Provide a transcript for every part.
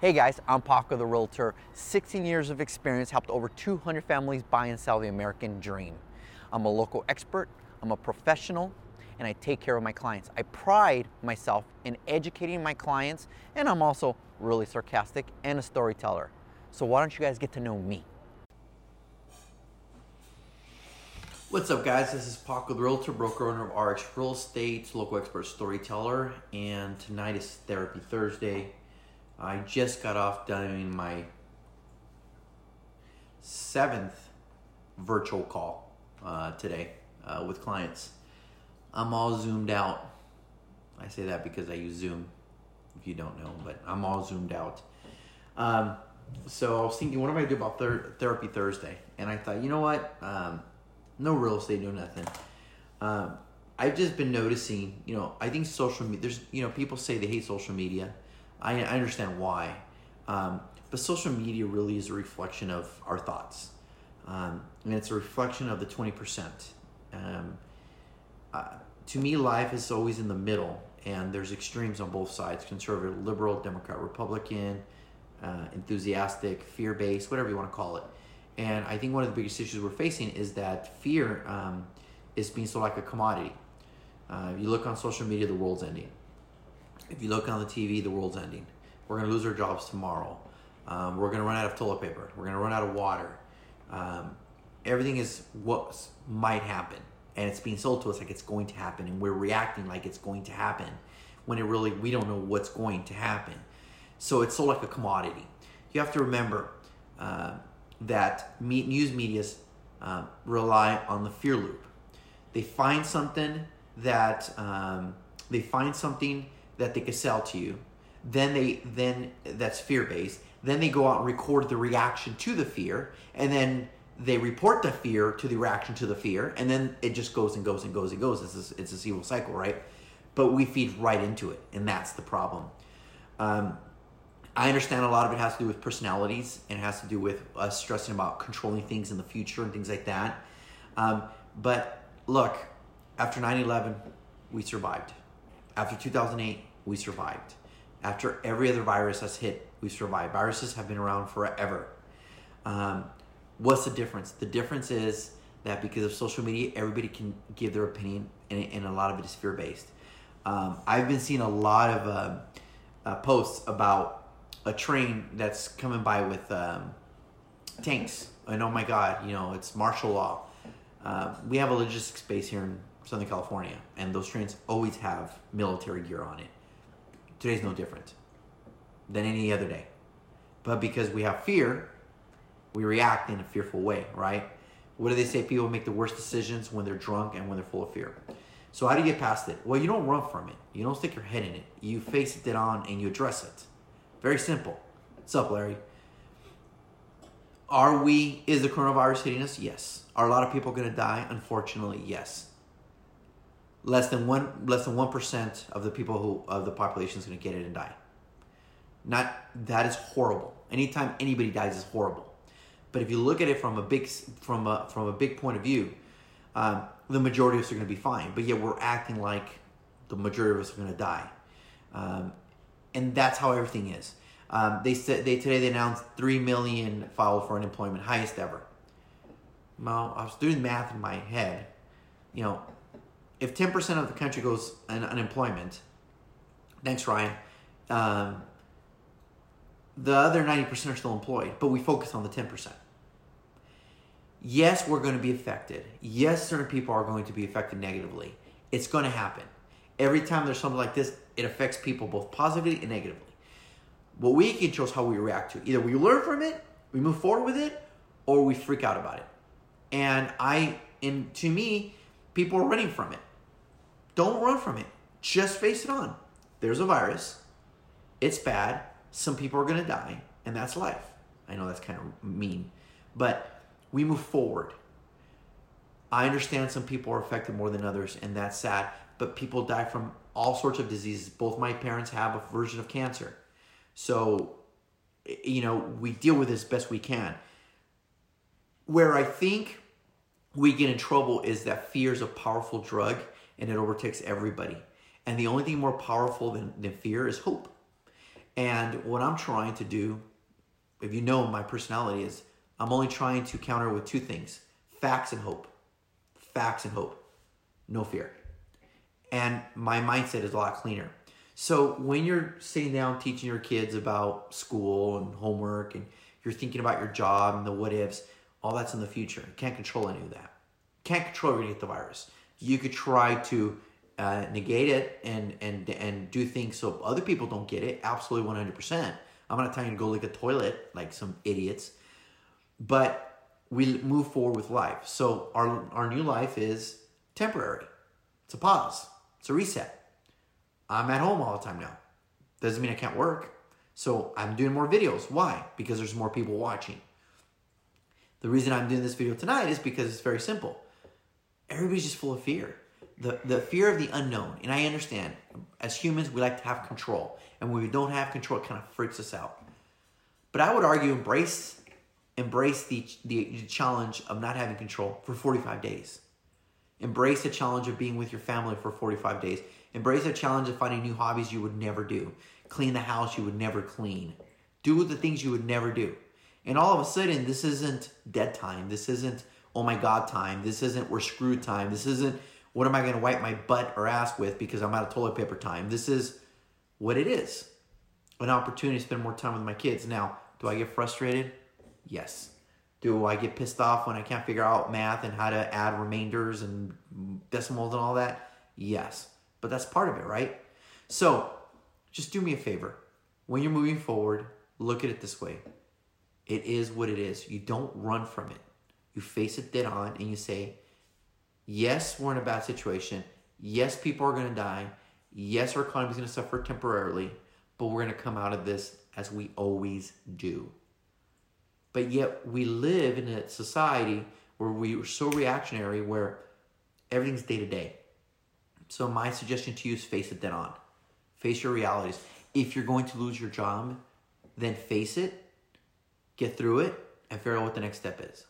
Hey guys, I'm Paco the Realtor. 16 years of experience, helped over 200 families buy and sell the American dream. I'm a local expert, I'm a professional, and I take care of my clients. I pride myself in educating my clients, and I'm also really sarcastic and a storyteller. So why don't you guys get to know me? What's up, guys? This is Paco the Realtor, broker owner of RX Real Estate, local expert storyteller, and tonight is Therapy Thursday. I just got off doing my seventh virtual call uh, today uh, with clients. I'm all zoomed out. I say that because I use Zoom, if you don't know, but I'm all zoomed out. Um, so I was thinking, what am I do about ther- Therapy Thursday? And I thought, you know what? Um, no real estate, no nothing. Um, I've just been noticing, you know, I think social media, there's, you know, people say they hate social media. I, I understand why. Um, but social media really is a reflection of our thoughts. Um, and it's a reflection of the 20%. Um, uh, to me, life is always in the middle, and there's extremes on both sides conservative, liberal, Democrat, Republican, uh, enthusiastic, fear based, whatever you want to call it. And I think one of the biggest issues we're facing is that fear um, is being sold like a commodity. Uh, you look on social media, the world's ending. If you look on the TV, the world's ending. We're going to lose our jobs tomorrow. Um, we're going to run out of toilet paper. We're going to run out of water. Um, everything is what might happen. And it's being sold to us like it's going to happen. And we're reacting like it's going to happen when it really, we don't know what's going to happen. So it's sold like a commodity. You have to remember uh, that news medias uh, rely on the fear loop. They find something that um, they find something that they could sell to you. Then they then that's fear based. Then they go out and record the reaction to the fear, and then they report the fear to the reaction to the fear, and then it just goes and goes and goes and goes. It's this, it's this evil cycle, right? But we feed right into it, and that's the problem. Um, I understand a lot of it has to do with personalities and it has to do with us stressing about controlling things in the future and things like that. Um, but look, after 9 11, we survived. After 2008, we survived. After every other virus has hit, we survived. Viruses have been around forever. Um, what's the difference? The difference is that because of social media, everybody can give their opinion, and, and a lot of it is fear based. Um, I've been seeing a lot of uh, uh, posts about a train that's coming by with um, tanks, and oh my God, you know, it's martial law. Uh, we have a logistics base here in Southern California, and those trains always have military gear on it. Today's no different than any other day. But because we have fear, we react in a fearful way, right? What do they say? People make the worst decisions when they're drunk and when they're full of fear. So how do you get past it? Well, you don't run from it. You don't stick your head in it. You face it on and you address it. Very simple. What's up, Larry? Are we, is the coronavirus hitting us? Yes. Are a lot of people going to die? Unfortunately, yes less than one less than one percent of the people who of the population is going to get it and die. Not that is horrible. Anytime anybody dies is horrible. But if you look at it from a big from a from a big point of view, um, the majority of us are going to be fine. But yet we're acting like the majority of us are going to die, um, and that's how everything is. Um, they said they today they announced three million filed for unemployment, highest ever. Well, I was doing math in my head. You know, if 10% of the country goes in unemployment, thanks, Ryan, um, the other 90% are still employed, but we focus on the 10%. Yes, we're going to be affected. Yes, certain people are going to be affected negatively. It's going to happen. Every time there's something like this, it affects people both positively and negatively. What we control is how we react to it. Either we learn from it, we move forward with it, or we freak out about it. And I, and to me, people are running from it. Don't run from it. Just face it on. There's a virus. It's bad. Some people are going to die, and that's life. I know that's kind of mean, but we move forward. I understand some people are affected more than others, and that's sad, but people die from all sorts of diseases. Both my parents have a version of cancer. So, you know, we deal with this best we can. Where I think we get in trouble is that fear is a powerful drug and it overtakes everybody. And the only thing more powerful than, than fear is hope. And what I'm trying to do, if you know my personality, is I'm only trying to counter with two things facts and hope. Facts and hope. No fear. And my mindset is a lot cleaner. So when you're sitting down teaching your kids about school and homework and you're thinking about your job and the what ifs, all that's in the future. You can't control any of that. Can't control you're gonna get the virus. You could try to uh, negate it and and and do things so other people don't get it. Absolutely, one hundred percent. I'm not telling you to go lick a toilet like some idiots, but we move forward with life. So our our new life is temporary. It's a pause. It's a reset. I'm at home all the time now. Doesn't mean I can't work. So I'm doing more videos. Why? Because there's more people watching. The reason I'm doing this video tonight is because it's very simple. Everybody's just full of fear. The, the fear of the unknown. And I understand, as humans, we like to have control. And when we don't have control, it kind of freaks us out. But I would argue embrace embrace the, the challenge of not having control for 45 days. Embrace the challenge of being with your family for 45 days. Embrace the challenge of finding new hobbies you would never do. Clean the house you would never clean. Do the things you would never do. And all of a sudden, this isn't dead time. This isn't, oh my God time. This isn't we're screwed time. This isn't what am I going to wipe my butt or ass with because I'm out of toilet paper time. This is what it is an opportunity to spend more time with my kids. Now, do I get frustrated? Yes. Do I get pissed off when I can't figure out math and how to add remainders and decimals and all that? Yes. But that's part of it, right? So just do me a favor. When you're moving forward, look at it this way it is what it is. You don't run from it. You face it dead on and you say, yes, we're in a bad situation. Yes, people are going to die. Yes, our economy is going to suffer temporarily, but we're going to come out of this as we always do. But yet, we live in a society where we are so reactionary, where everything's day to day. So, my suggestion to you is face it dead on. Face your realities. If you're going to lose your job, then face it get through it, and figure out what the next step is.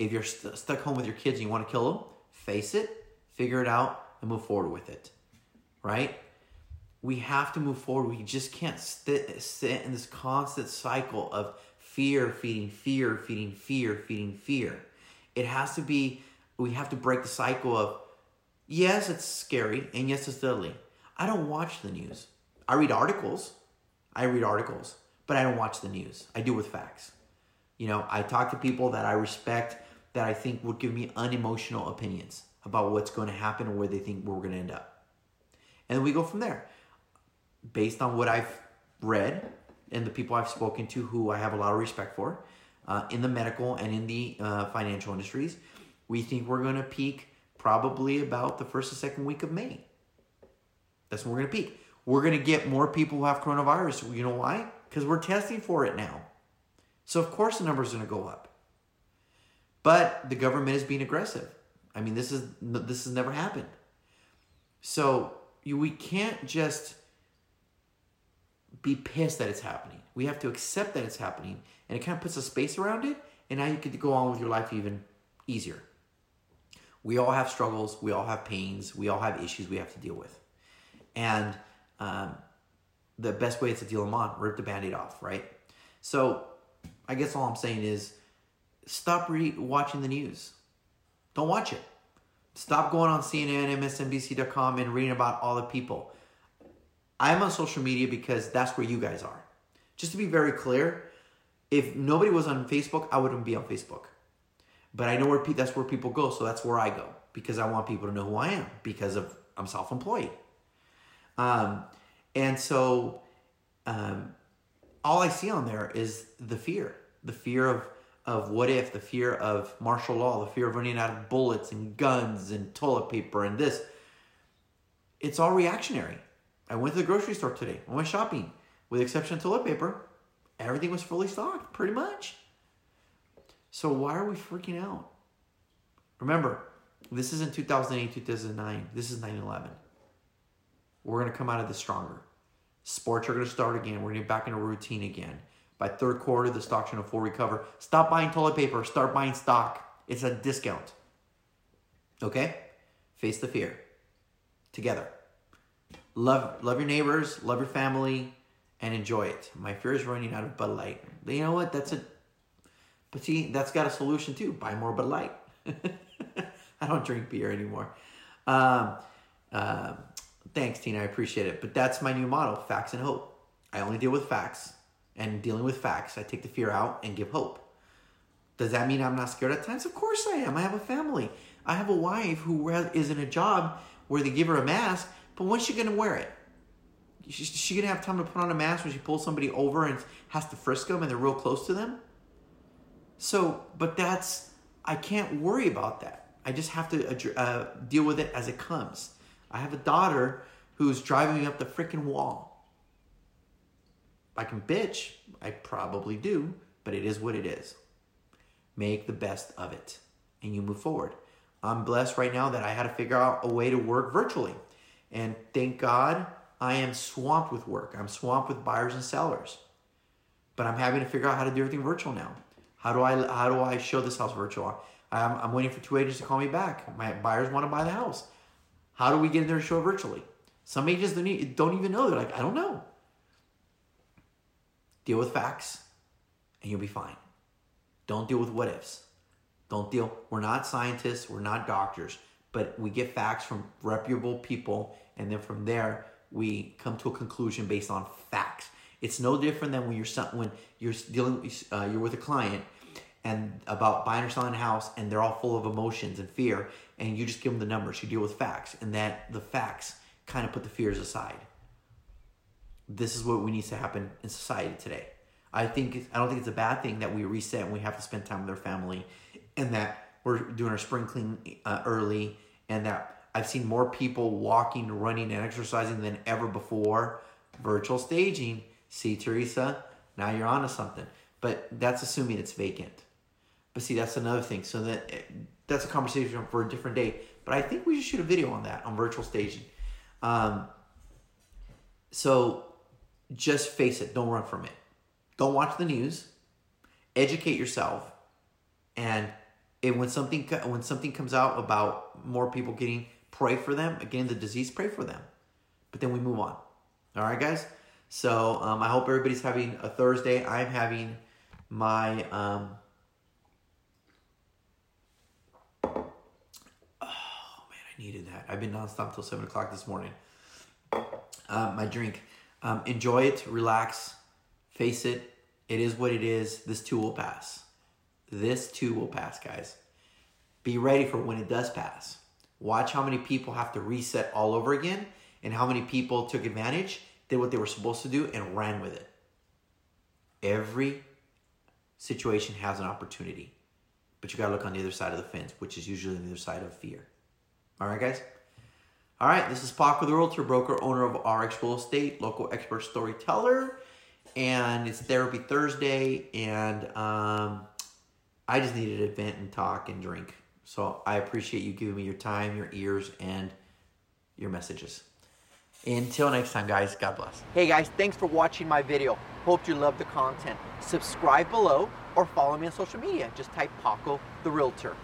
If you're st- stuck home with your kids and you want to kill them, face it, figure it out, and move forward with it. Right? We have to move forward. We just can't st- sit in this constant cycle of fear feeding fear, feeding fear, feeding fear. It has to be, we have to break the cycle of, yes, it's scary, and yes, it's deadly. I don't watch the news. I read articles. I read articles but I don't watch the news. I do with facts. You know, I talk to people that I respect that I think would give me unemotional opinions about what's going to happen or where they think we're going to end up. And then we go from there. Based on what I've read and the people I've spoken to who I have a lot of respect for uh, in the medical and in the uh, financial industries, we think we're going to peak probably about the first or second week of May. That's when we're going to peak. We're going to get more people who have coronavirus. You know why? because we're testing for it now. So, of course, the numbers are going to go up. But the government is being aggressive. I mean, this is this has never happened. So you, we can't just be pissed that it's happening. We have to accept that it's happening, and it kind of puts a space around it. And now you can go on with your life even easier. We all have struggles. We all have pains. We all have issues we have to deal with, and um, the best way to deal them on, rip the band-aid off, right? So I guess all I'm saying is stop re- watching the news. Don't watch it. Stop going on CNN, MSNBC.com, and reading about all the people. I'm on social media because that's where you guys are. Just to be very clear, if nobody was on Facebook, I wouldn't be on Facebook. But I know where pe- that's where people go, so that's where I go because I want people to know who I am because of I'm self-employed. Um, and so um, all I see on there is the fear, the fear of of what if, the fear of martial law, the fear of running out of bullets and guns and toilet paper and this. It's all reactionary. I went to the grocery store today. I went shopping. With the exception of toilet paper, everything was fully stocked, pretty much. So why are we freaking out? Remember, this isn't 2008, 2009. This is 9 11. We're going to come out of this stronger. Sports are going to start again. We're going to get back into routine again. By third quarter, the stock's going to full recover. Stop buying toilet paper. Start buying stock. It's a discount. Okay? Face the fear. Together. Love, love your neighbors. Love your family. and enjoy it. My fear is running out of Bud Light. You know what? That's a but see, that's got a solution too. Buy more Bud Light. I don't drink beer anymore. Um, uh, thanks, Tina. I appreciate it. But that's my new model facts and hope. I only deal with facts, and dealing with facts, I take the fear out and give hope. Does that mean I'm not scared at times? Of course I am. I have a family. I have a wife who is in a job where they give her a mask, but when's she gonna wear it? Is she gonna have time to put on a mask when she pulls somebody over and has to frisk them and they're real close to them? So, but that's I can't worry about that. I just have to uh, deal with it as it comes. I have a daughter who's driving me up the freaking wall. I can bitch, I probably do, but it is what it is. Make the best of it and you move forward. I'm blessed right now that I had to figure out a way to work virtually. And thank God I am swamped with work. I'm swamped with buyers and sellers. But I'm having to figure out how to do everything virtual now. How do I how do I show this house virtual? I'm, I'm waiting for two agents to call me back. My buyers want to buy the house. How do we get in there and show it virtually? Some agents don't even know. They're like, I don't know. Deal with facts, and you'll be fine. Don't deal with what ifs. Don't deal. We're not scientists. We're not doctors, but we get facts from reputable people, and then from there we come to a conclusion based on facts. It's no different than when you're when you're dealing uh, you're with a client and about buying or selling a house and they're all full of emotions and fear and you just give them the numbers you deal with facts and that the facts kind of put the fears aside this is what we need to happen in society today i think i don't think it's a bad thing that we reset and we have to spend time with our family and that we're doing our spring clean uh, early and that i've seen more people walking running and exercising than ever before virtual staging see teresa now you're onto something but that's assuming it's vacant but see, that's another thing. So that that's a conversation for a different day. But I think we should shoot a video on that on virtual staging. Um, so just face it. Don't run from it. Don't watch the news. Educate yourself, and when something when something comes out about more people getting, pray for them. Again, the disease, pray for them. But then we move on. All right, guys. So um, I hope everybody's having a Thursday. I'm having my um, Oh man, I needed that. I've been nonstop till seven o'clock this morning. Um, my drink. Um, enjoy it, relax, face it. It is what it is. This too will pass. This too will pass, guys. Be ready for when it does pass. Watch how many people have to reset all over again and how many people took advantage, did what they were supposed to do, and ran with it. Every situation has an opportunity, but you got to look on the other side of the fence, which is usually on the other side of fear. All right, guys. All right, this is Paco the Realtor, broker, owner of RX Real Estate, local expert storyteller, and it's Therapy Thursday, and um, I just needed to vent and talk and drink. So I appreciate you giving me your time, your ears, and your messages. Until next time, guys, God bless. Hey, guys, thanks for watching my video. Hope you love the content. Subscribe below or follow me on social media. Just type Paco the Realtor.